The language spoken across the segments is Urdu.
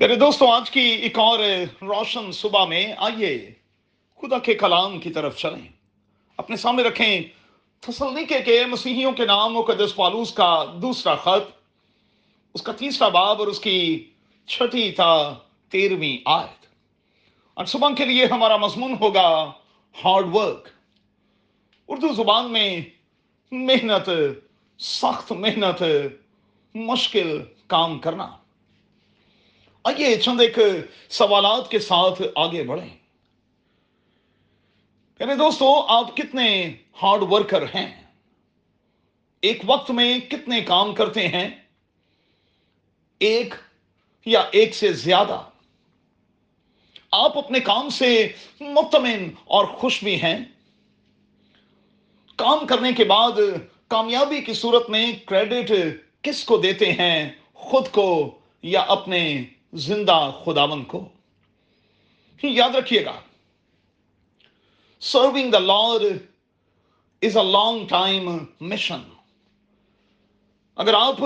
میرے دوستوں آج کی ایک اور روشن صبح میں آئیے خدا کے کلام کی طرف چلیں۔ اپنے سامنے رکھیں تسلنیکے کے مسیحیوں کے نام مقدس پالوس کا دوسرا خط۔ اس کا تیسرا باب اور اس کی چھٹی تا تیرہویں آیت۔ اور صبح کے لیے ہمارا مضمون ہوگا ہارڈ ورک۔ اردو زبان میں محنت، سخت محنت، مشکل کام کرنا۔ آئیے چند ایک سوالات کے ساتھ آگے بڑھیں۔ میرے دوستو، آپ کتنے ہارڈ ورکر ہیں؟ ایک وقت میں کتنے کام کرتے ہیں؟ ایک یا ایک سے زیادہ؟ آپ اپنے کام سے مطمئن اور خوش بھی ہیں؟ کام کرنے کے بعد کامیابی کی صورت میں کریڈٹ کس کو دیتے ہیں؟ خود کو یا اپنے زندہ خداون کو۔ یاد رکھیے گا۔ Serving the lord is a long time mission اگر آپ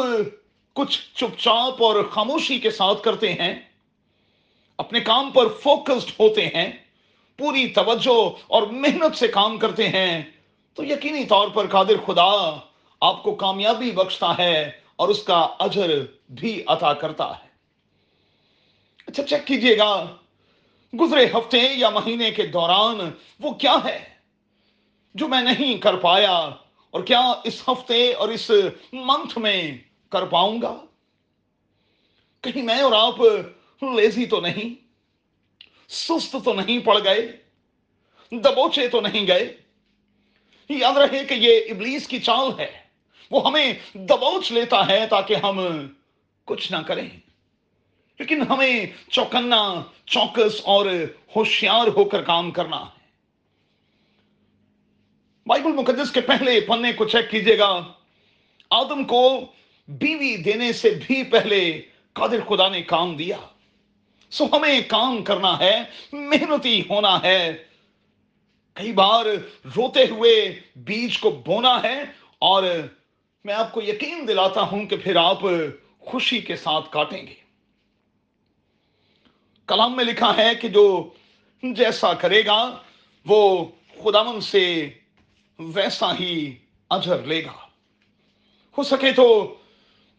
کچھ چپ چاپ اور خاموشی کے ساتھ کرتے ہیں، اپنے کام پر فوکسڈ ہوتے ہیں، پوری توجہ اور محنت سے کام کرتے ہیں، تو یقینی طور پر قادر خدا آپ کو کامیابی بخشتا ہے اور اس کا اجر بھی عطا کرتا ہے۔ اچھا چیک کیجیے گا گزرے ہفتے یا مہینے کے دوران وہ کیا ہے؟ جو میں نہیں کر پایا، اور کیا اس ہفتے اور اس منتھ میں کر پاؤں گا؟ کہیں میں اور آپ لیزی تو نہیں، سست تو نہیں پڑ گئے، دبوچے تو نہیں گئے۔ یاد رہے کہ یہ ابلیس کی چال ہے، وہ ہمیں دبوچ لیتا ہے تاکہ ہم کچھ نہ کریں۔ لیکن ہمیں چوکنا، چوکس اور ہوشیار ہو کر کام کرنا ہے۔ بائبل مقدس کے پہلے پنے کو چیک کیجیے گا۔ آدم کو بیوی دینے سے بھی پہلے قادر خدا نے کام دیا۔ سو ہمیں کام کرنا ہے، محنتی ہونا ہے۔ کئی بار روتے ہوئے بیج کو بونا ہے اور میں آپ کو یقین دلاتا ہوں کہ پھر آپ خوشی کے ساتھ کاٹیں گے۔ کلام میں لکھا ہے کہ جو جیسا کرے گا، وہ خداون سے ویسا ہی اجر لے گا۔ ہو سکے تو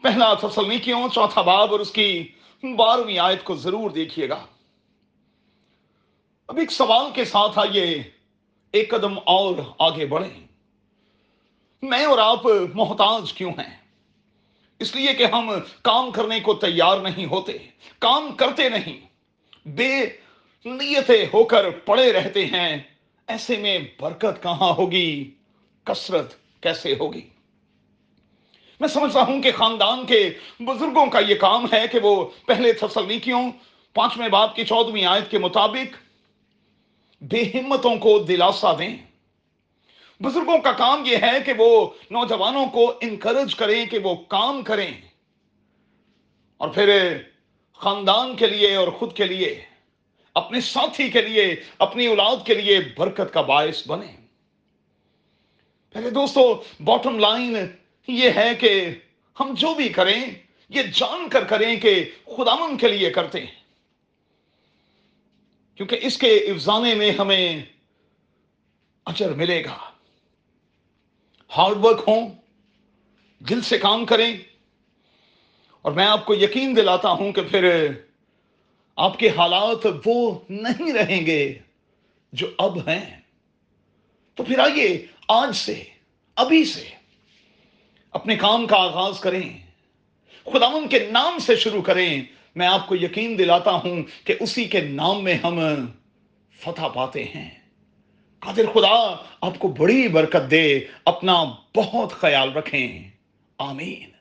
پہلا تسلنی کیوں، چوتھا باب اور اس کی بارہویں آیت کو ضرور دیکھیے گا۔ اب ایک سوال کے ساتھ آئیے، ایک قدم اور آگے بڑھیں۔ میں اور آپ محتاج کیوں ہیں؟ اس لیے کہ ہم کام کرنے کو تیار نہیں ہوتے، کام کرتے نہیں۔ بے نیتیں ہو کر پڑے رہتے ہیں۔ ایسے میں برکت کہاں ہوگی؟ کسرت کیسے ہوگی؟ میں سمجھتا ہوں کہ خاندان کے بزرگوں کا یہ کام ہے کہ وہ پہلے تسلنیکیوں پانچویں باپ کی چودہویں آیت کے مطابق بے ہمتوں کو دلاسا دیں۔ بزرگوں کا کام یہ ہے کہ وہ نوجوانوں کو انکرج کریں کہ وہ کام کریں۔ اور پھر خاندان کے لیے اور خود کے لیے، اپنے ساتھی کے لیے، اپنی اولاد کے لیے برکت کا باعث بنے۔ پہلے دوستو باٹم لائن یہ ہے کہ ہم جو بھی کریں، یہ جان کر کریں کہ خدامن کے لیے کرتے ہیں۔ کیونکہ اس کے افزانے میں ہمیں اچر ملے گا۔ ہارڈ ورک ہوں، دل سے کام کریں۔ اور میں آپ کو یقین دلاتا ہوں کہ پھر آپ کے حالات وہ نہیں رہیں گے جو اب ہیں۔ تو پھر آئیے آج سے، ابھی سے اپنے کام کا آغاز کریں۔ خداون کے نام سے شروع کریں۔ میں آپ کو یقین دلاتا ہوں کہ اسی کے نام میں ہم فتح پاتے ہیں۔ قادر خدا، آپ کو بڑی برکت دے، اپنا بہت خیال رکھیں۔ آمین۔